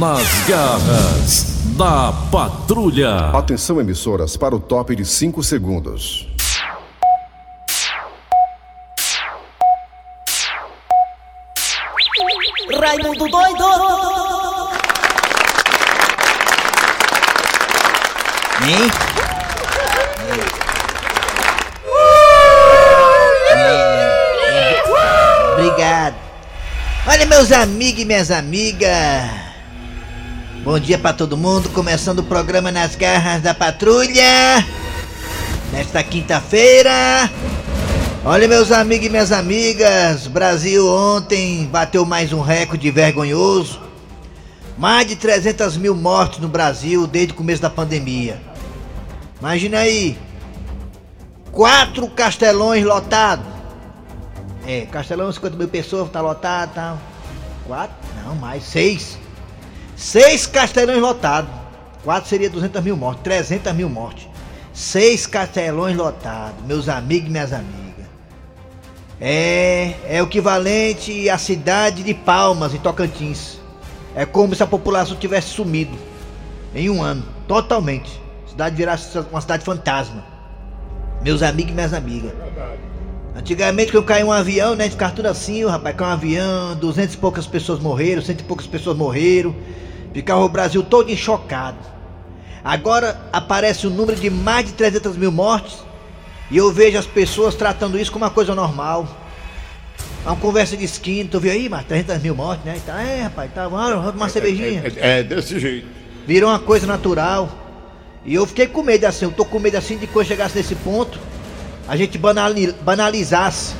Nas garras da patrulha. Atenção, emissoras, para o top de 5 segundos. Raimundo doido! Hein? Obrigado. Olha, meus amigos e minhas amigas. Bom dia pra todo mundo. Começando o programa Nas Garras da Patrulha. Nesta quinta-feira. Olha, meus amigos e minhas amigas. Brasil ontem bateu mais um recorde vergonhoso. Mais de 300 mil mortes no Brasil desde o começo da pandemia. Imagina aí. Quatro castelões lotados. É, Castelão, 50 mil pessoas, tá lotado, tá. Quatro? Não, mais. Seis. Seis castelões lotados. Quatro seria 200 mil mortes, 300 mil mortes. Seis castelões lotados, meus amigos e minhas amigas. É, é o equivalente à cidade de Palmas, em Tocantins. É como se a população tivesse sumido em um ano, totalmente. A cidade virasse uma cidade fantasma. Meus amigos e minhas amigas. Antigamente, quando caiu um avião, né? Ficava tudo assim, rapaz, caiu um avião, duzentas e poucas pessoas morreram, cento e poucas pessoas morreram. Ficava o Brasil todo chocado. Agora aparece o um número de mais de 300 mil mortes e eu vejo as pessoas tratando isso como uma coisa normal. Uma conversa de esquina, tu viu aí, mas 300 mil mortes, né? Tá, é, rapaz, tá, vamos uma cervejinha. É, é, desse jeito. Virou uma coisa natural. E eu fiquei com medo assim, eu tô com medo assim de quando chegasse nesse ponto a gente banali banalizasse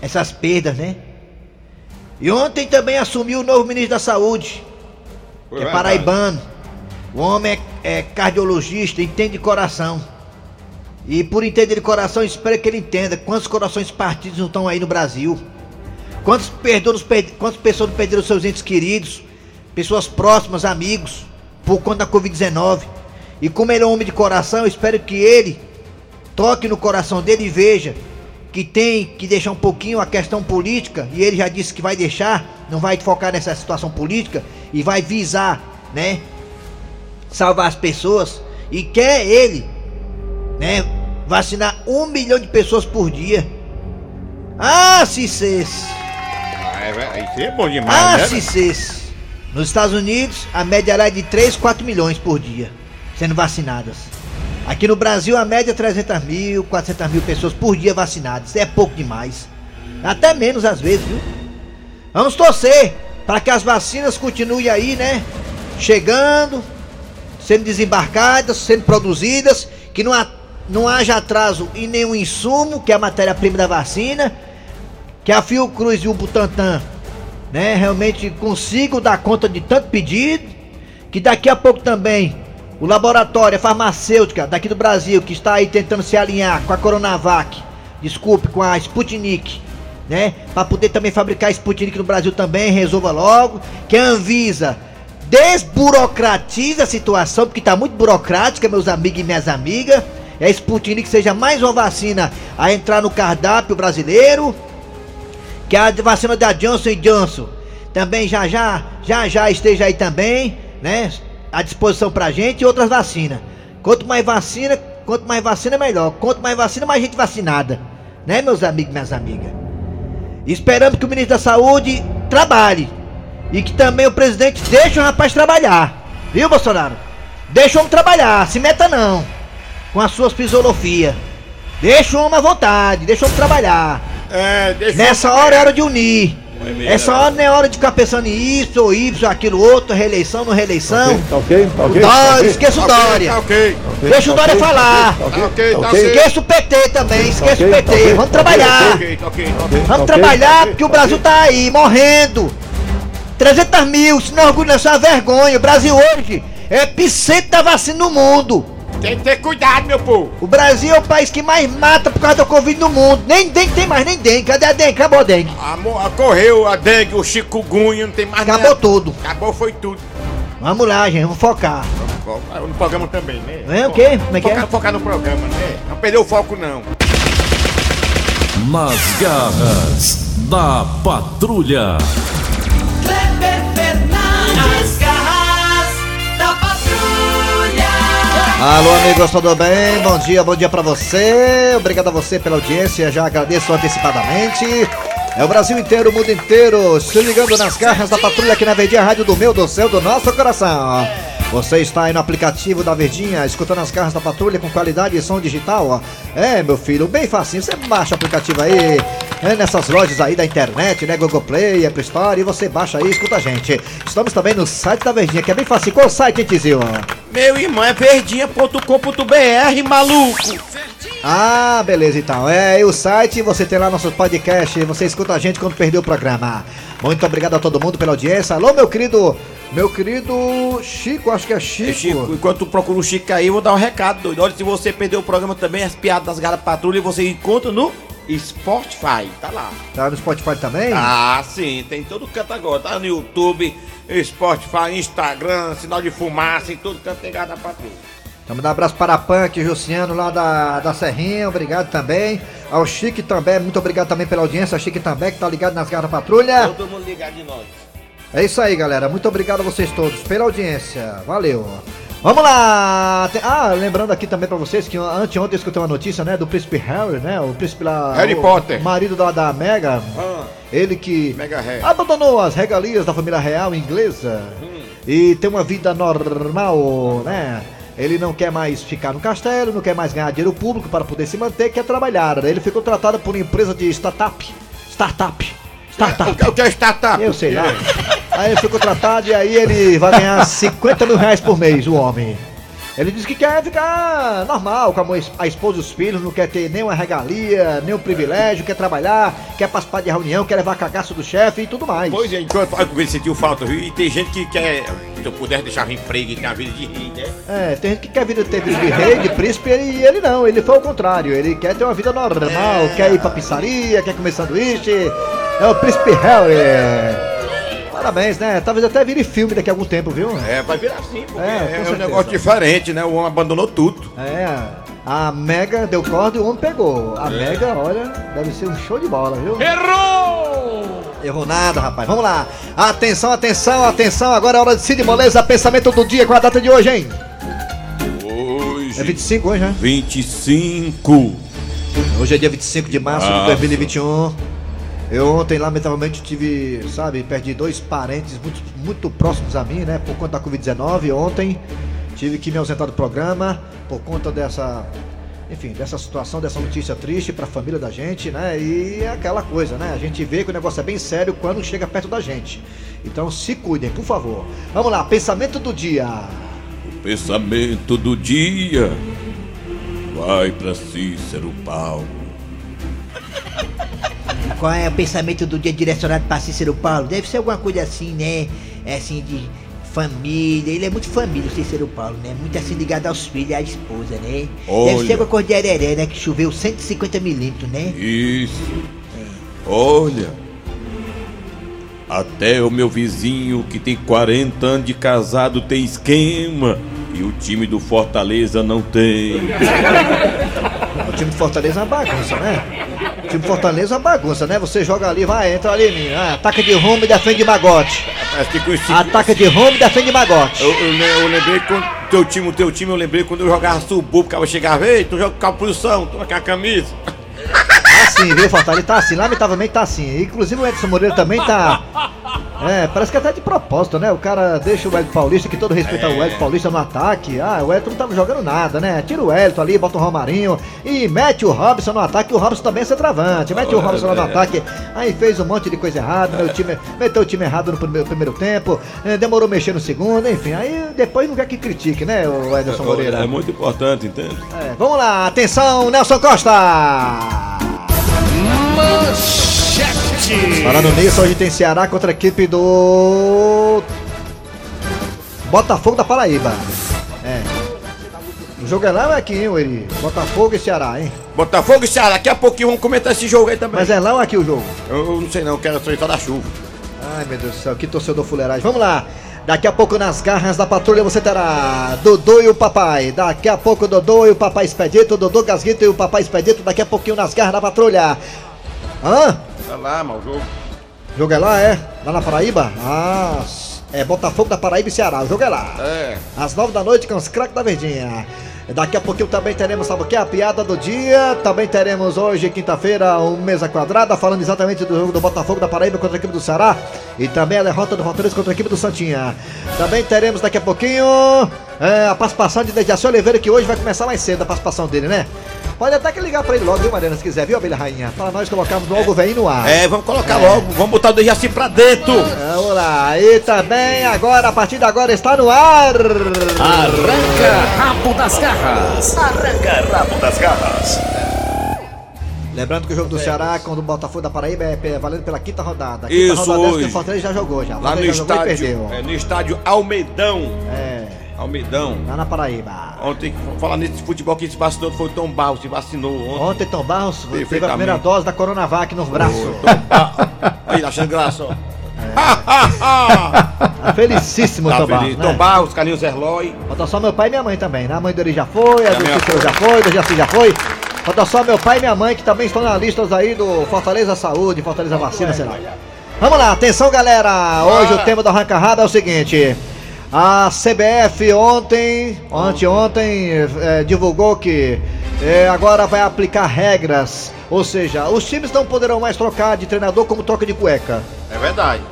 essas perdas, né? E ontem também assumiu o novo ministro da Saúde, é paraibano. O homem é, é cardiologista, entende de coração. E por entender de coração, espero que ele entenda quantos corações partidos não estão aí no Brasil. Quantos, perdonos, quantas pessoas perderam seus entes queridos, pessoas próximas, amigos, por conta da Covid-19. E como ele é um homem de coração, eu espero que ele toque no coração dele e veja que tem que deixar um pouquinho a questão política, e ele já disse que vai deixar, não vai focar nessa situação política e vai visar, né, salvar as pessoas e quer ele, né, vacinar um milhão de pessoas por dia. Ah, se cesse. Ah, é, isso é bom demais, ah, né? cesse. Nos Estados Unidos, a média era de 3, 4 milhões por dia sendo vacinadas. Aqui no Brasil, a média é 300 mil, 400 mil pessoas por dia vacinadas. É pouco demais. Até menos às vezes, viu? Vamos torcer para que as vacinas continuem aí, né? Chegando, sendo desembarcadas, sendo produzidas, que não, há, não haja atraso em nenhum insumo, que é a matéria-prima da vacina, que a Fiocruz e o Butantan, né, realmente consigam dar conta de tanto pedido, que daqui a pouco também o laboratório, a farmacêutica daqui do Brasil, que está aí tentando se alinhar com a Coronavac, desculpe, com a Sputnik, né? Para poder também fabricar Sputnik no Brasil também, resolva logo. Que a Anvisa desburocratize a situação, porque está muito burocrática, meus amigos e minhas amigas. E a Sputnik seja mais uma vacina a entrar no cardápio brasileiro. Que a vacina da Johnson Johnson também já já, já já esteja aí também, né? à disposição pra gente e outras vacinas. Quanto mais vacina, quanto mais vacina melhor. Quanto mais vacina, mais gente vacinada. Né, meus amigos e minhas amigas? Esperamos que o ministro da Saúde trabalhe. E que também o presidente deixe o rapaz trabalhar. Viu, Bolsonaro? Deixa o homem trabalhar, se meta não. Com as suas fisiologias. Deixa o homem à vontade, deixa o homem trabalhar. É, Nessa hora é hora de unir. Essa hora não é hora de ficar pensando em isso ou Y, aquilo outro, reeleição, não reeleição. Tá ok, tá ok. Dória, ok. esqueça o Ok, Dória. tá ok. Deixa o Dória falar. Tá ok, tá ok. ok. Esqueça o PT também, esqueça o PT. tá Vamos tá trabalhar. Ok, tá ok, tá ok. Vamos trabalhar tá porque o tá Brasil tá aí, morrendo. 300 mil, isso não é orgulho, isso é uma vergonha. O Brasil hoje é epicentro da vacina no mundo. Tem que ter cuidado, meu povo. O Brasil é o país que mais mata por causa da Covid no mundo. Nem dengue tem mais, nem dengue. Cadê a dengue? Acabou a dengue. A, mo- a correu a dengue, o chikungunya, não tem mais Acabou nada. tudo. Acabou, foi tudo. Vamos lá, gente, vamos focar. No programa também, né? É o quê? Como é que é? Focar, focar no programa, né? Não perder o foco, não. Nas garras da patrulha. Alô, amigos, tudo bem? Bom dia, bom dia pra você. Obrigado a você pela audiência, já agradeço antecipadamente. É o Brasil inteiro, o mundo inteiro, se ligando nas garras da patrulha aqui na Verdinha Rádio do meu, do céu, do nosso coração. Você está aí no aplicativo da Verdinha, escutando as garras da patrulha com qualidade e som digital. É, meu filho, bem facinho, você baixa o aplicativo aí, é, nessas lojas aí da internet, né, Google Play, Apple Store, e você baixa aí e escuta a gente. Estamos também no site da Verdinha, que é bem fácil. Qual o site, hein, Tizil? Meu irmão é verdinha.com.br, maluco. Ah, beleza então. É, e o site, você tem lá nosso podcast, você escuta a gente quando perdeu o programa. Muito obrigado a todo mundo pela audiência. Alô, meu querido, meu querido Chico, acho que é Chico. Ei, Chico, enquanto procura o Chico aí, eu vou dar um recado, doido. Olha, se você perdeu o programa também, as piadas das garras patrulha, você encontra no Spotify. Tá lá. Tá no Spotify também? Ah, sim, tem todo canto agora. Tá no YouTube, Spotify, Instagram, sinal de fumaça, em todo canto tem da patrulha. Então, mandar um abraço para a Punk, Juciano lá da, da Serrinha, obrigado também. Ao Chique também, muito obrigado também pela audiência. Chique também, que tá ligado nas garras da patrulha. Todo mundo ligado de nós. É isso aí, galera. Muito obrigado a vocês todos pela audiência. Valeu. Vamos lá! Ah, lembrando aqui também pra vocês que anteontem eu escutei uma notícia, né, do príncipe Harry, né? O príncipe lá. Harry o Potter. Marido da, da Mega. Ah, Ele que Mega Harry. abandonou as regalias da família real inglesa e tem uma vida normal, né? Ele não quer mais ficar no castelo, não quer mais ganhar dinheiro público para poder se manter, quer trabalhar. Ele foi contratado por uma empresa de startup. Startup. Startup. O que- O que é startup? Eu sei lá. Aí ele foi contratado e aí ele vai ganhar 50 mil reais por mês, o homem. Ele disse que quer ficar normal com a, esposa e os filhos, não quer ter nenhuma regalia, nenhum privilégio, quer trabalhar, quer participar de reunião, quer levar cagaço do chefe e tudo mais. Pois é, enquanto ele sentiu falta, viu? E tem gente que quer, se eu puder deixar um emprego e ter a vida de rei, né? É, tem gente que quer vida, ter vida de rei, de príncipe, e ele não, ele foi ao contrário, ele quer ter uma vida normal, quer ir pra pizzaria, quer comer sanduíche, é o príncipe Harry. Parabéns, né? Talvez até vire filme daqui a algum tempo, viu? É, vai virar assim, porque É, é, um certeza. negócio diferente, né? O homem abandonou tudo. É, a Mega deu corda e o homem pegou. A Mega, olha, deve ser um show de bola, viu? Errou! Errou nada, rapaz. Vamos lá. Atenção, atenção, atenção. Agora é hora de Cid Moleza. Pensamento do dia com a data de hoje, hein? Hoje, É 25 hoje, né? 25. Hoje é dia 25 de março de Março. 2021. Eu ontem, lamentavelmente, tive, sabe, perdi dois parentes muito, muito próximos a mim, né? Por conta da Covid-19. Ontem tive que me ausentar do programa por conta dessa, enfim, dessa situação, dessa notícia triste pra família da gente, né? E é aquela coisa, né? A gente vê que o negócio é bem sério quando chega perto da gente. Então se cuidem, por favor. Vamos lá, pensamento do dia. Pensamento do dia. Vai pra Cícero Paulo. Qual é o pensamento do dia direcionado para Cícero Paulo? Deve ser alguma coisa assim, né? É assim de família. Ele é muito família, o Cícero Paulo, né? Muito assim ligado aos filhos e à esposa, né? Deve Olha. ser alguma coisa de areré, né? Que choveu 150 milímetros, né? Isso. Olha. Até o meu vizinho que tem 40 anos de casado tem esquema. E o time do Fortaleza não tem. O time do Fortaleza é uma bagunça, né? O time do Fortaleza é uma bagunça, né? Você joga ali, vai, entra ali, menino. Ah, ataca de rumo e defende magote. Esse... Ataca de rumo e defende magote. Eu, eu, eu lembrei quando teu time, o teu time, eu lembrei quando eu jogava subuco, o cara chegava, ei, tu joga com a posição, tu com a camisa. Tá assim, viu, Fortaleza? Tá assim, lamentavelmente tá assim. Inclusive o Edson Moreira também tá. É, parece que até de propósito, né? O cara deixa o Hélio Paulista, que todo respeita o Hélio Paulista no ataque. Ah, o Hélio não tava jogando nada, né? Tira o Hélio ali, bota o Romarinho e mete o Robson no ataque. O Robson também é centroavante. Mete o Robson lá no ataque. Aí fez um monte de coisa errada. Meu time, meteu o time errado no primeiro, primeiro tempo. eh, Demorou mexer no segundo, enfim. Aí depois não quer que critique, né, o Ederson Moreira? É muito importante, entende? É, vamos lá, atenção, Nelson Costa! Falando nisso, hoje tem Ceará contra a equipe do. Botafogo da Paraíba. É. O jogo é lá ou é aqui, hein, Uri? Botafogo e Ceará, hein? Botafogo e Ceará, daqui a pouquinho vamos comentar esse jogo aí também. Mas é lá ou é aqui o jogo? Eu, eu não sei não, eu quero só da chuva. Ai, meu Deus do céu, que torcedor fuleiragem. Vamos lá. Daqui a pouco nas garras da patrulha você terá Dodô e o papai. Daqui a pouco Dodô e o papai Expedito, Dodô Gasguito e o papai Expedito. Daqui a pouquinho nas garras da patrulha. Hã? Tá lá, mal jogo. O jogo é lá, é? Lá na Paraíba? Ah, é Botafogo da Paraíba e Ceará. O jogo é lá. É. Às nove da noite com os craques da Verdinha. Daqui a pouquinho também teremos, sabe o que? A piada do dia. Também teremos hoje, quinta-feira, um mesa quadrada, falando exatamente do jogo do Botafogo da Paraíba contra a equipe do Ceará. E também a derrota do Fortaleza contra a equipe do Santinha. Também teremos daqui a pouquinho é, a participação de Dejaci Oliveira, que hoje vai começar mais cedo a participação dele, né? Pode até que ligar pra ele logo, viu, Mariana, se quiser, viu, Abelha Rainha? Para nós colocarmos logo o velho no ar. É, vamos colocar logo, vamos botar o Dejaci pra dentro. Vamos lá, e também agora, a partir de agora, está no ar. Arranca rabo das garras. Arranca rabo das garras. Lembrando que o jogo do Ceará com o Botafogo da Paraíba é é valendo pela quinta rodada. A Isso, quinta rodada dessa que hoje. o Fortaleza já jogou já. Lá no já jogou e estádio. perdeu. É no estádio Almedão. É, Almedão. lá na Paraíba. Ontem, falar nesse futebol que se vacinou, foi o Tom Barro, se vacinou ontem. Ontem Tom Barros teve a primeira dose da Coronavac no braço. Aí, achando graça, ó. Tá felicíssimo Tá Tom Barros, feliz. né? Tom Barros, Carlinhos Erlói. Falta só meu pai e minha mãe também, né? A mãe dele já foi, a a do Cícero já foi, do Jaci já foi. Falta só meu pai e minha mãe que também estão na lista aí do Fortaleza Saúde, Fortaleza Vacina, sei lá. Vamos lá, atenção galera! Hoje o tema do Arranca Rabo é o seguinte. A CBF ontem, anteontem, eh, divulgou que eh, agora vai aplicar regras. Ou seja, os times não poderão mais trocar de treinador como troca de cueca. É verdade.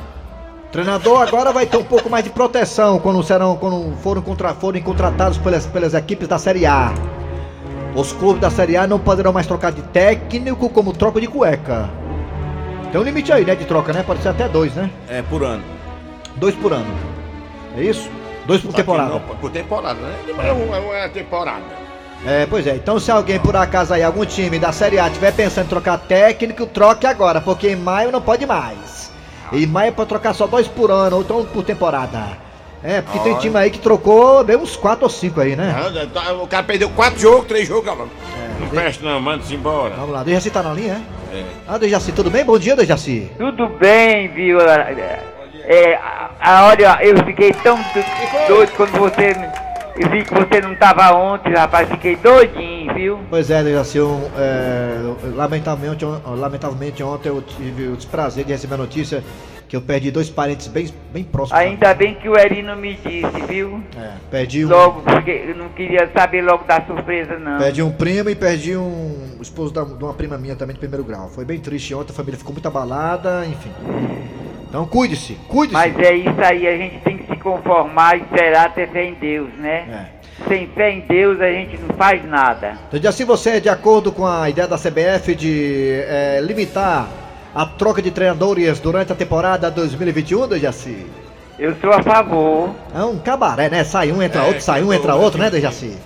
Treinador agora vai ter um pouco mais de proteção quando serão quando forem, contra, forem contratados pelas, pelas equipes da Série A. Os clubes da Série A não poderão mais trocar de técnico como troca de cueca. Tem um limite aí, né, de troca, né? Pode ser até dois, né? É por ano. Dois por ano. É isso? Dois por temporada. Não, por temporada, né? É uma, é uma temporada. É, pois é. Então se alguém por acaso aí, algum time da Série A tiver pensando em trocar técnico, troque agora, porque em maio não pode mais. Em maio é pra trocar só dois por ano, ou então um por temporada. É, porque tem time aí que trocou, deu uns quatro ou cinco aí, né? Ah, tá, O cara perdeu quatro jogos, três jogos, cara. Não presta não, manda-se embora. Vamos lá, Dejaci tá na linha, é? Ah, Dejaci, tudo bem? Bom dia, Dejaci. Tudo bem, viu? É, a- a- olha, eu fiquei tão do- doido quando você. Vi que você não tava ontem, rapaz. Fiquei doidinho, viu? Pois é, Dejaci, eu, é, lamentavelmente, lamentavelmente ontem eu tive o desprazer de receber a notícia que eu perdi dois parentes bem, bem próximos. Ainda bem que o Erino me disse, viu? É, perdi um, Logo, porque eu não queria saber logo da surpresa, não. perdi um primo e perdi um esposo da- de uma prima minha também de primeiro grau. Foi bem triste ontem, a família ficou muito abalada, enfim. Então cuide-se, cuide-se. Mas é isso aí, a gente tem que se conformar e esperar ter fé em Deus, né? É. Sem fé em Deus a gente não faz nada. Dejaci, você é de acordo com a ideia da CBF de é, limitar a troca de treinadores durante a temporada 2021, Dejaci? Eu sou a favor. É um cabaré, né? Sai um, entra É, outro, sai um, entra bom, outro, né, Dejaci?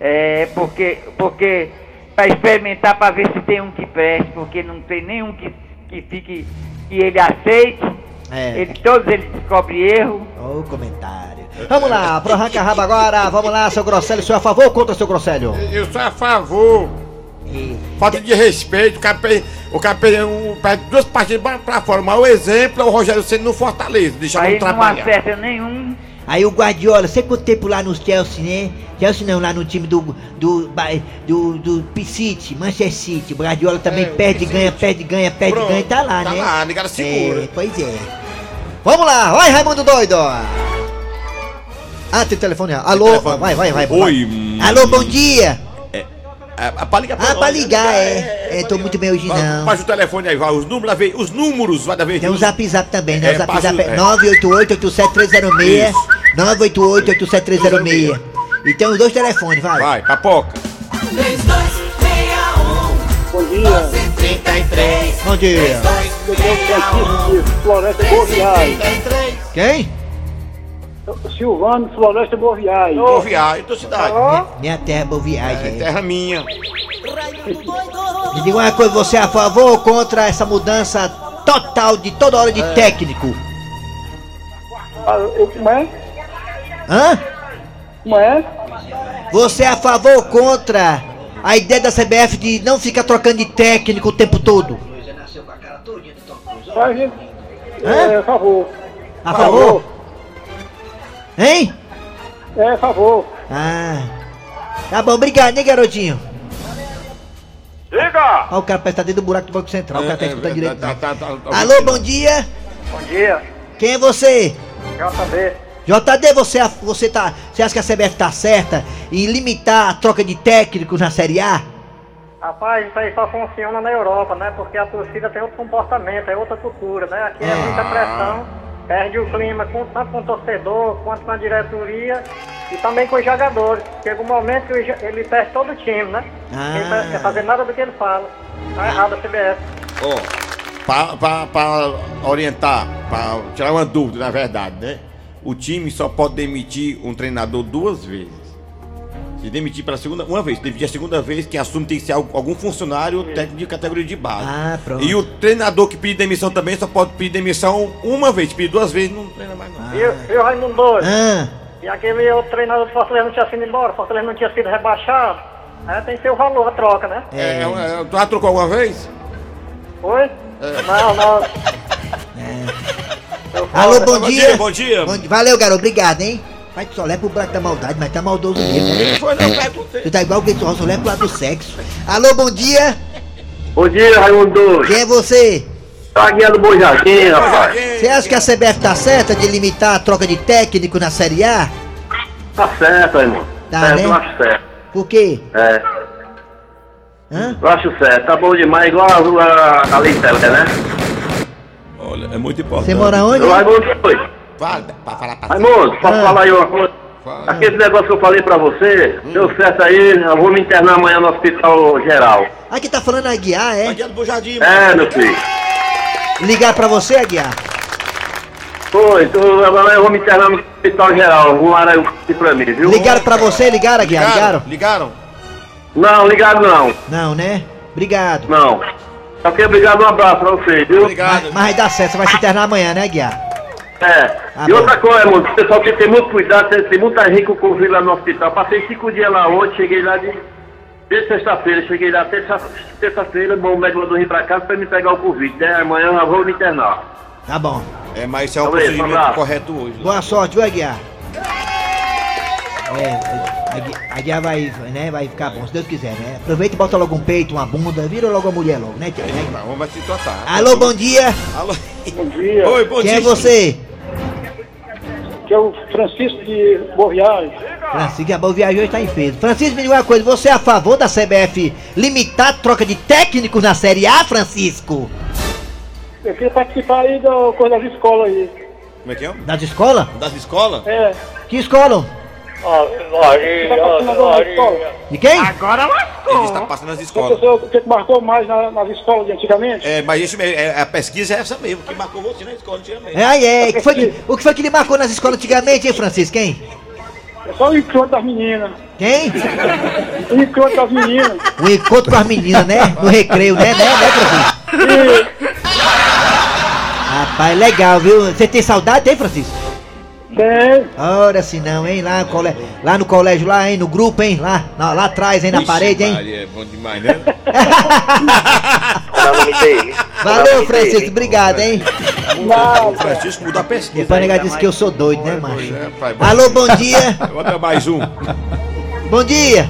É, porque, porque para experimentar para ver se tem um que preste, porque não tem nenhum que, que fique, que ele aceite. É. Ele, todos eles descobrem erro. Ô, comentário. Vamos lá, pro arranca rabo agora. Vamos lá, seu Grosselio. Seu a favor ou contra, seu Grosselio? Eu sou a favor. Falta de respeito, o cara perde, o cara perde, um, perde duas partidas pra, pra fora. Mas o exemplo é o Rogério sendo no Fortaleza, deixar Aí ele ele não trabalhar. acerta nenhum. Aí o Guardiola, você quanto tempo lá no Chelsea, né? Chelsea não, lá no time do do do, do P- City, Manchester City. O Guardiola também É, o perde, ganha, perde, ganha, perde, Pronto, ganha e tá lá, tá né? lá, negado segura. É, pois é. Vamos lá, vai, Raimundo doido. Ah, tem telefone. Alô, telefone. vai, vai, vai. Oi. vai. hum, Alô, bom dia. É, é pra ligar Ah, nós, pra né? ligar, é. É, tô muito bem hoje não. Faz o telefone aí, vai. Os números, vai, os números, vai da vez. Tem um zap zap também, né? É, o zap passa zap o- é é. 988-87306. Isso. 988-87306. E tem os dois telefones, vai. Vai, papoca. Bom dia. Floresta Boviais. Quem? Silvano Floresta Boviais. Vou viar, em tua cidade. Minha terra é boa viagem. É terra minha. Me diga uma coisa, você é a favor ou contra essa mudança total de toda hora de técnico? Ah, eu, como é? Hã? Como é? Você é a favor ou contra a ideia da CBF de não ficar trocando de técnico o tempo todo? A gente. Hã? É, a favor. A favor? Hein? É, a favor. Ah. Tá bom, obrigado, né, garotinho? Diga! Ó, o cara parece que tá dentro do buraco do Banco Central, o cara tá escutando direito. tá, não. tá, tá, tá, Alô, bom dia. Bom dia. Quem é você? Quero saber. JD, você, você, tá, você acha que a CBF tá certa em limitar a troca de técnicos na Série A? Rapaz, isso aí só funciona na Europa, né? Porque a torcida tem outro comportamento, é outra cultura, né? Aqui é muita pressão, perde o clima com, tanto com o torcedor quanto com a diretoria e também com os jogadores. Chega um momento que ele perde todo o time, né? Ah. Ele não quer fazer nada do que ele fala. Tá errado a CBF. Ó, pra, pra orientar, pra tirar uma dúvida, na verdade, né? O time só pode demitir um treinador duas vezes. Se demitir pela segunda, uma vez, demitir a segunda vez, quem assume tem que ser al- algum funcionário técnico de categoria de base. Ah, pronto. E o treinador que pedir demissão também só pode pedir demissão uma vez, pedir duas vezes, não treina mais não. E, o- e o Raimundo Doido? Ah, E aquele outro treinador do Fortaleza não tinha sido embora, o Fortaleza não tinha sido rebaixado. É, tem seu valor a troca, né? É, é, tu já trocou alguma vez? Oi? Não, não. Alô, bom, Bom dia. bom dia. Bom dia. Valeu, garoto, obrigado, hein? Vai tu só leva pro buraco da maldade, mas tá maldoso mesmo. né? Foi, não, perguntei. Tu tá igual o Gleison, só leva pro lado do sexo. Alô, bom dia. Bom dia, Raimundo. Quem é você? Tá guia do Bom Jardim, rapaz. Você acha que a CBF tá certa de limitar a troca de técnico na Série A? Tá certo, irmão. Tá, certo, né? eu acho certo. Por quê? É, Hã? eu acho certo. Tá bom demais, igual a, a, a Leitela, né? Olha, é muito importante. Você mora onde? Raimundo, oi. Fala, pra falar pra Raimundo, posso Ah. falar aí uma coisa? Fala. Aquele negócio que eu falei pra você, deu certo aí, eu vou me internar amanhã no hospital geral. Aqui tá falando Aguiar, é? Aqui é do Bujardim. É, meu filho. Ligar pra você, Aguiar? Foi, então amanhã eu vou me internar no hospital geral. Arrumaram aí um aqui pra mim, viu? Ligaram pra você? Ligaram, Aguiar? Ligaram? Ligaram? Não, ligado não. Não, né? Obrigado. Não. Ok, obrigado, um abraço pra você, viu? Obrigado. Mas, mas dar certo, você vai se internar amanhã, né, Aguiar? É. Ah, e bom. outra coisa, irmão, o pessoal tem que ter muito cuidado, tem, tem muita gente com Covid lá no hospital. Passei cinco dias lá ontem, cheguei lá de. Desde sexta-feira, cheguei lá terça- terça-feira, bom, o médico mandou vir pra casa pra me pegar o Covid, né? Amanhã eu vou me internar. Tá bom. É, mas isso é o Talvez, um procedimento correto hoje. Boa sorte, viu, Aguiar? É, Agui- Aguiar vai, né, vai ficar bom, se Deus quiser, né? Aproveita e bota logo um peito, uma bunda, vira logo a mulher logo, né, tia? né? Vamos se tratar. Alô, bom dia. Alô. Bom dia. Oi, bom Quem dia. é você? Que é o Francisco de Boa Viagem. Francisco, a boa viagem hoje tá em peso. Francisco, me diga uma coisa, você é a favor da CBF limitar a troca de técnicos na Série A, Francisco? Eu queria participar aí da coisa das escolas aí. Como é que é? Das escolas? Das escolas? É. Que escola? Tá passando na escola? De quem? Ele está passando nas O escolas. o que que marcou mais na- nas escolas de antigamente? É, mas isso mesmo, é, a pesquisa é essa mesmo, que marcou você na escola antigamente. É, aí, é. Que foi que- o que foi que ele marcou nas escolas antigamente, hein, Francisco? Quem? É só o encontro das meninas. Quem? O encontro das meninas. O encontro com as meninas, né? No recreio, né? Né, né, Francisco? Rapaz, legal, viu? Você tem saudade, tem, Francisco? Tem. Ora, se não, hein? Lá no, cole... lá no colégio, lá, hein? No grupo, hein? Lá, lá, lá atrás, hein? Na Ixi, parede, hein? Maria, é bom demais, né? Valeu, Francisco. Obrigado, hein? O Francisco mudou a pesquisa. Depois negar disse que eu sou doido, né, macho? É, pai, Alô, bom dia. Bota mais um. Bom dia.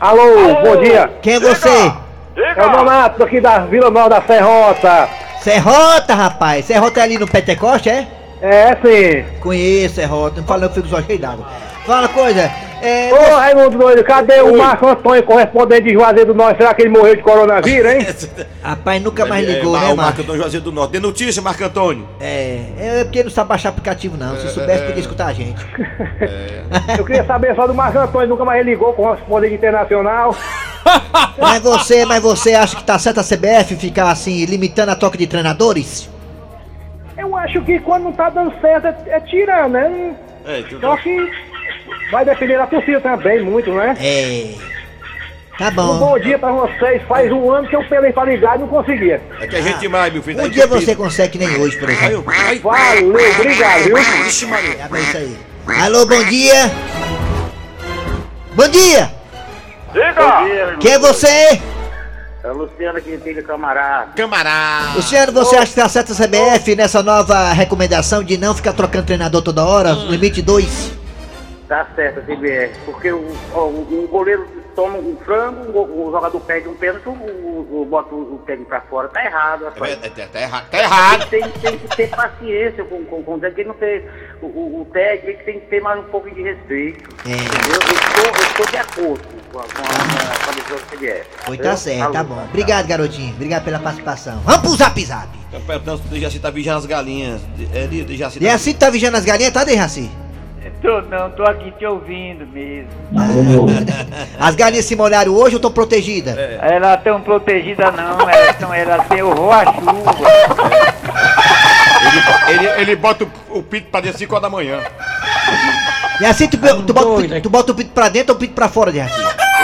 Alô, bom dia. Quem é você? É o Donato aqui da Vila Nova da Serrota. Serrota, rapaz. Serrota é ali no Pentecoste, é? É, sim. Conheço, Serrota. Não fala eu fico só cheio d'água. Fala coisa. É, Ô, Raimundo Doido, cadê o Marco Antônio, correspondente de Juazeiro do Norte? Será que ele morreu de coronavírus, hein? Rapaz, nunca mais É, ligou, é, né, o Marco Marco? Antônio Juazeiro do Norte. Dê notícia, Marco Antônio. É, é porque não sabe baixar aplicativo, não. Se soubesse, podia escutar a gente. Eu queria saber só do Marco Antônio, nunca mais ele ligou com o correspondente internacional. Mas você, mas você acha que tá certo a CBF ficar assim, limitando a troca de treinadores? Eu acho que quando não tá dando certo é, é tirando, né? É, tudo Só que vai depender da torcida também, muito, né? É. Tá Um bom. bom dia pra vocês. Faz um ano que eu pelei pra ligar e não conseguia. É que a gente demais, meu filho. Um tá dia você consegue nem hoje, por exemplo. Ai, ai, Valeu, obrigado, viu? Ixi, Maria. É isso aí. Alô, bom dia. Bom dia. Quem é você? É o Luciano Quintilho Camarada. Camarada. Luciano, você acha que tá certo a CBF nessa nova recomendação de não ficar trocando treinador toda hora? Limite 2? Tá certo, CBR. Porque o, o, o goleiro toma um frango, o, o jogador perde um pênalti, o, o, o bota o, técnico pra fora. Tá errado, rapaz. É, é, tá errado. Tá errado. Tem, tem que ter paciência com, com, com o técnico, não ter, o, o, o técnico tem que ter mais um pouco de respeito. É. Entendeu? Eu estou, eu estou de acordo com a, com a, decisão do CBF. Foi, tá certo, tá bom. Obrigado, garotinho. Obrigado pela participação. Vamos pro zap zap. Tá perguntando se o Dejaci tá vigiando as galinhas. É, de- Dejaci tá... Dejaci tá vigiando as galinhas, tá, Dejaci? Tô não, tô aqui te ouvindo mesmo. As galinhas se molharam hoje ou estão protegidas? Elas tão protegidas não, elas, tão, elas têm horror à chuva. Ele, ele, ele bota o, o pito pra dentro 5 horas da manhã. E assim tu, tu, bota, o pito- tu bota o pito pra dentro ou o pito pra fora, Dejaci?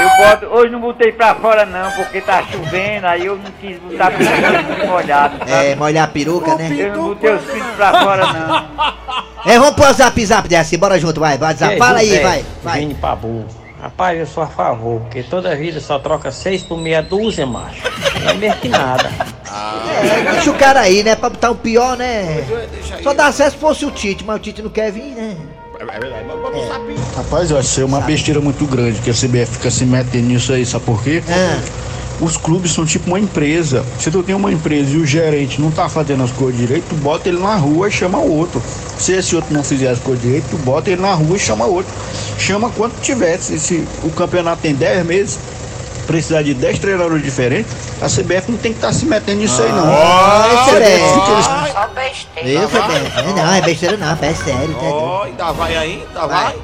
Eu boto, hoje não botei pra fora não, porque tá chovendo, aí eu não quis botar pinto molhado, sabe? É, molhar a peruca, né? Eu não botei os pintos pra fora não. É, vamos pro zap zap, Dejaci. Bora junto, vai. vai zap. Fala aí, vai. vai. Vini Pabu. Rapaz, eu sou a favor, porque toda vida só troca seis por meia dúzia, macho. Não é mesmo que nada. É, deixa o cara aí, né? Pra botar o pior, né? Só dá acesso se fosse o Tite, mas o Tite não quer vir, né? É verdade, mas bota o sapinho. Rapaz, eu achei uma besteira muito grande que a CBF fica se metendo nisso aí, sabe por quê? Os clubes são tipo uma empresa. Se tu tem uma empresa e o gerente não tá fazendo as coisas direito, tu bota ele na rua e chama outro. Se esse outro não fizer as coisas direito, tu bota ele na rua e chama outro. Chama quanto tiver. Se, se o campeonato tem 10 meses, precisar de 10 treinadores diferentes, a CBF não tem que estar se metendo nisso aí, não. Eles- Só besteira. Bem. É, Não, é besteira não, é sério. tá Ó, ainda vai aí, ainda vai.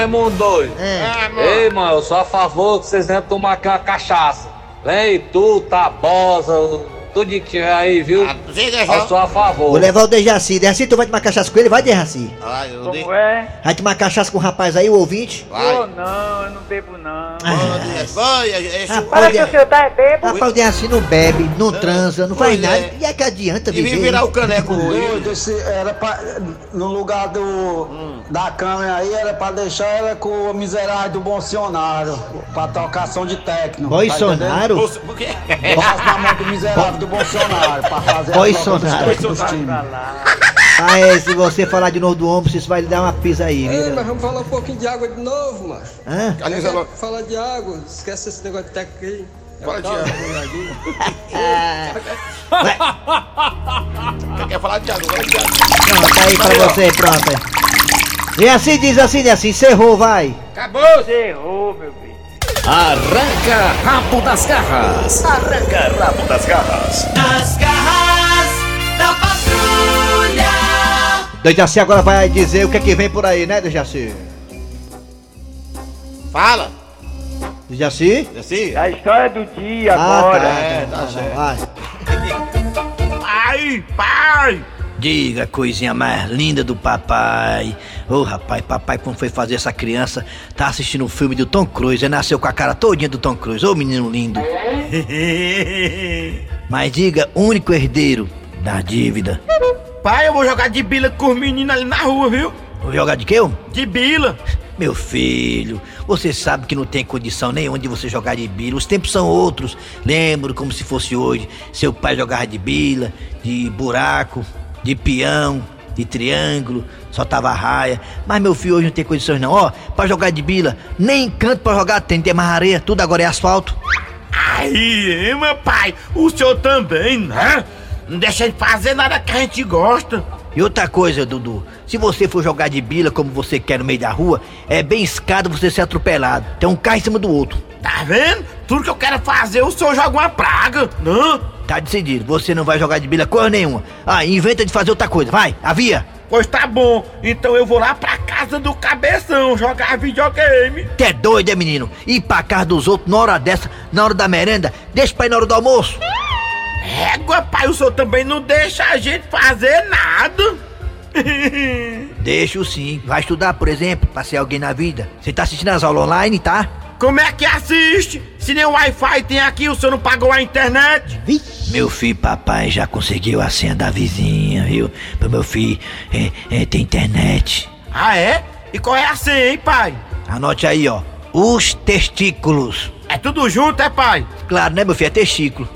Ei, mundo doido. É. Ei, mano, eu sou a favor que vocês venham tomar aqui uma cachaça. Vem tu, Tabosa, tudo que tiver aí, viu? Eu sou a favor. Vou levar o Dejaci. Dejaci, tu vai tomar cachaça com ele? Vai, Dejaci. Ah, eu. Como é? Vai tomar cachaça com o rapaz aí, o ouvinte? Pô, não, eu não bebo não. Vai, é, é chu- Rapaz, o senhor tá bebo. Rapaz, o Dejaci não bebe, não transa, não faz nada. é. E é que adianta E vem viver? virar o caneco hoje. Esse era pra, no lugar do da câmera aí, era pra deixar ela com o miserável do Bolsonaro, pra trocação de técnico. Bolsonaro? Tá entendendo? Por quê? Mão do miserável do Bolsonaro, pra fazer Bolsonaro. a troca. Ah, é, se você falar de novo do ombro, você vai lhe dar uma pisa aí, Ei, viu? mas vamos falar um pouquinho de água de novo, macho. Hã? Aliás, ela- Falar de água, esquece esse negócio de técnico aí. É Fala de água. molhadinho. Quer, quer falar de água? Fala de água. Pronto, aí pra você, pronto. E assim diz assim, assim, encerrou, vai. Acabou! Errou, meu. Arranca rabo das garras. Arranca rabo das garras. Nas garras da patrulha. Dejaci agora vai dizer o que é que vem por aí, né, Dejaci? Fala. Dejaci? Assim? A história do dia Ah, agora. tá, É, tá, tá tá, certo. vai. Pai, pai! Diga, coisinha mais linda do papai. Ô rapaz, papai, quando foi fazer essa criança, tá assistindo um filme do Tom Cruise, aí nasceu com a cara todinha do Tom Cruise. Ô menino lindo. Mas diga, único herdeiro da dívida. Pai, eu vou jogar de bila com os meninos ali na rua, viu? Vou jogar de quê? De bila. Meu filho, você sabe que não tem condição nenhuma de você jogar de bila. Os tempos são outros. Lembro como se fosse hoje. Seu pai jogava de bila, de buraco, de peão, de triângulo, só tava raia. Mas meu filho hoje não tem condições não. Ó, pra jogar de bila, nem canto pra jogar tem, tem mais areia, tudo agora é asfalto. Aí, meu pai, o senhor também, né? Não deixa de fazer nada que a gente gosta. E outra coisa, Dudu, se você for jogar de bila como você quer no meio da rua, é bem escado você ser atropelado. Tem um carro em cima do outro. Tá vendo? Tudo que eu quero fazer, o senhor joga uma praga, não? Tá decidido, você não vai jogar de bila coisa nenhuma. Ah, inventa de fazer outra coisa, vai, avia! Pois tá bom, então eu vou lá pra casa do cabeção jogar videogame. Que é doido, é menino? Ir pra casa dos outros na hora dessa, na hora da merenda, deixa pra ir na hora do almoço. Égua, pai, o senhor também não deixa a gente fazer nada. Deixa sim. Vai estudar, por exemplo, pra ser alguém na vida. Você tá assistindo as aulas online, tá? Como é que assiste? Se nem Wi-Fi tem aqui, o senhor não pagou a internet? Meu filho, papai já conseguiu a senha da vizinha, viu? Pro meu filho é, é, tem internet. Ah, é? E qual é a senha, hein, pai? Anote aí, ó. Os testículos. É tudo junto, é, pai? Claro, né, meu filho? É testículo.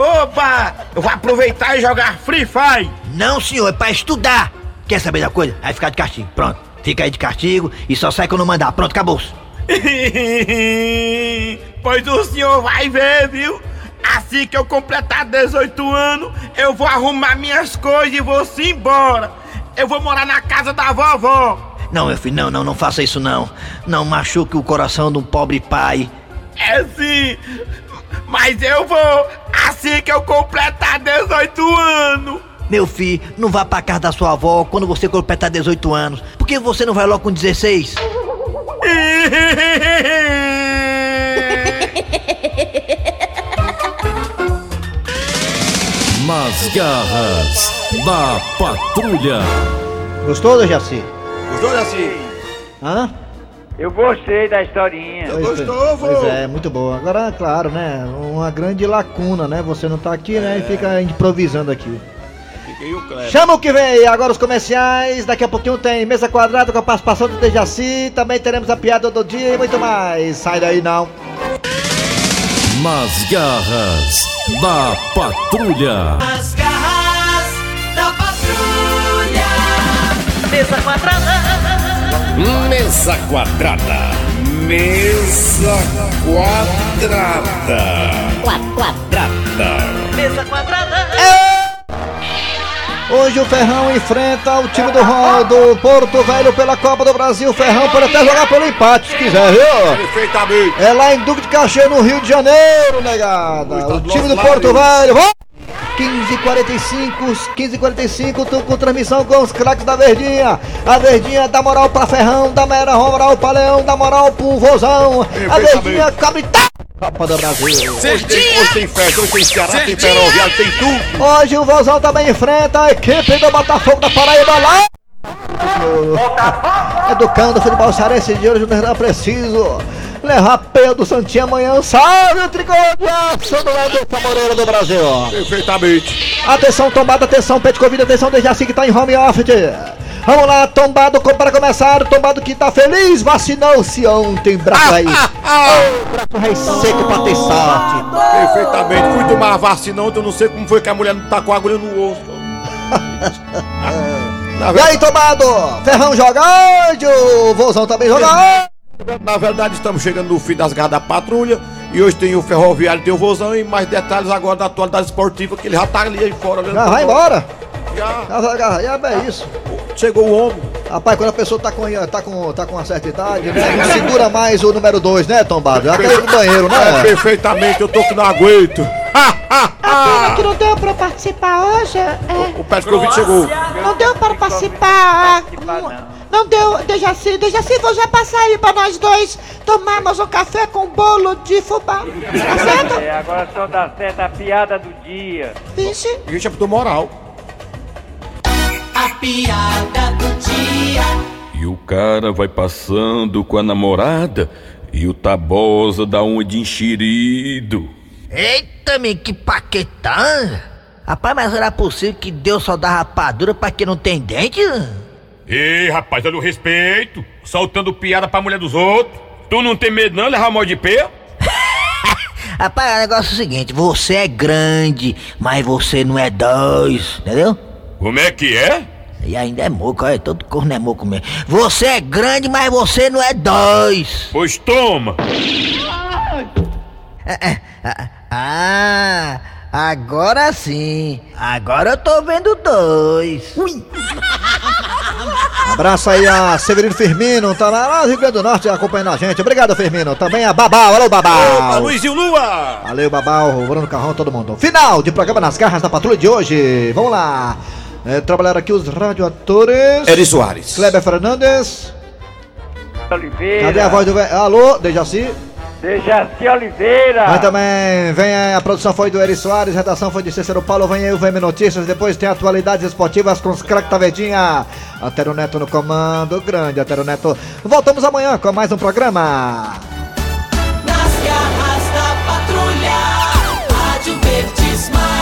Opa! Eu vou aproveitar e jogar Free Fire. Não, senhor, é pra estudar. Quer saber da coisa? Vai ficar de castigo. Pronto. Fica aí de castigo e só sai quando mandar. Pronto, acabou. pois o senhor vai ver, viu? Assim que eu completar 18 anos, eu vou arrumar minhas coisas e vou se embora. Eu vou morar na casa da vovó. Não, meu filho, não, não, não faça isso não. Não machuque o coração de um pobre pai. É sim, mas eu vou assim que eu completar 18 anos. Meu filho, não vá pra casa da sua avó quando você completar 18 anos. Por que você não vai logo com 16? Nas garras da patrulha. Gostou, Dejaci? Gostou, Dejaci? Hã? Eu gostei da historinha. Pois, Pois é, muito boa. Agora, claro, né? Uma grande lacuna, né? Você não tá aqui, né? E fica improvisando aqui. Fiquei o. Chama o que vem aí, agora os comerciais. Daqui a pouquinho tem mesa quadrada com a participação do Dejaci. Também teremos a piada do dia e muito mais. Sai daí não. Nas garras da patrulha. As garras da patrulha. Mesa quadrada. Mesa quadrada. Mesa quadrada. Quadrada. Mesa quadrada. Hoje o Ferrão enfrenta o time do, do Porto Velho pela Copa do Brasil. O Ferrão pode até jogar pelo empate se quiser, viu? Perfeitamente. É lá em Duque de Caxias, no Rio de Janeiro, negada. O time do Porto Velho. Vamos! 15h45, 15h45, tô com transmissão com os craques da Verdinha. A Verdinha dá moral pra Ferrão, dá moral pra Leão, dá moral pro Vozão. A Verdinha cabritá! Copa do Brasil. Hoje tem, hoje tem festa, hoje tem Ceará, tem Ferroviário, tem tudo. Hoje o Vozão também enfrenta a equipe do Botafogo da Paraíba lá. Educando o futebol cearense de hoje, não é preciso levar Pedro do Santinho amanhã. Salve o tricolor de aço do Edson Moreira do Brasil. Perfeitamente. Atenção, tombada, atenção, pede convida, atenção, Dejaci que tá em home office. Vamos lá, tombado para começar, tombado que tá feliz, vacinou-se ontem, braço aí. Ô, braço rei seco pra ter sorte. Perfeitamente. Fui tomar a vacina ontem, eu não sei como foi que a mulher não tá com a agulha no osso. E aí, tombado, Ferrão joga hoje, o Vozão também joga hoje. Na verdade, estamos chegando no fim das garras da patrulha. E hoje tem o Ferroviário, tem o Vozão e mais detalhes agora da atualidade esportiva, que ele já tá ali aí fora. olhando Já vai embora. Já. Já, já, já, é isso. Chegou o homem. Rapaz, quando a pessoa tá com, tá com, tá com uma certa idade, né? Não segura mais o número 2, né, Tombado? Já quer ir no banheiro, É, né? perfeitamente, eu tô que não aguento. Pena que não deu pra participar hoje. É, O Petkovic chegou. não deu para participar. Não deu, Dejaci. Dejaci, vou já passar aí pra nós dois tomarmos um café com bolo de fubá. Tá certo? É, agora só dá certo a piada do dia. Vixe. A gente é moral. A piada do dia. E o cara vai passando com a namorada e o Tabosa dá uma de enxerido. Eita, me que paquetã! Rapaz, mas era possível que Deus só dá rapadura pra quem não tem dente? Ei, rapaz, olha o respeito. Soltando piada pra mulher dos outros. Tu não tem medo não levar mal de pé? Rapaz, o negócio é o seguinte: você é grande, mas você não é dois, entendeu? Como é que é? E ainda é moco, olha, todo corno é moco mesmo. Você é grande, mas você não é dois. Pois toma. Ah, agora sim. Agora eu tô vendo dois. Ui. Abraço aí a Severino Firmino, tá lá, lá no Rio Grande do Norte acompanhando a gente. Obrigado, Firmino. Também a Babal, alô, Babal. Opa, Luizinho Lua! Valeu, Babal, Bruno Carrão, todo mundo. Final de programa nas garras da patrulha de hoje. Vamos lá. É, trabalhar aqui os radioatores. Eri Soares. Kleber Fernandes. Oliveira. Cadê a voz do velho? Alô, Dejaci. Seja Jaci Oliveira. Aí também vem a produção foi do Eri Soares, redação foi de Cícero Paulo, vem aí o VM Notícias, depois tem atualidades esportivas com os craques da Verdinha. Atero Neto no comando, grande Atero Neto. Voltamos amanhã com mais um programa. Nas garras da patrulha, Rádio Verdes Mar.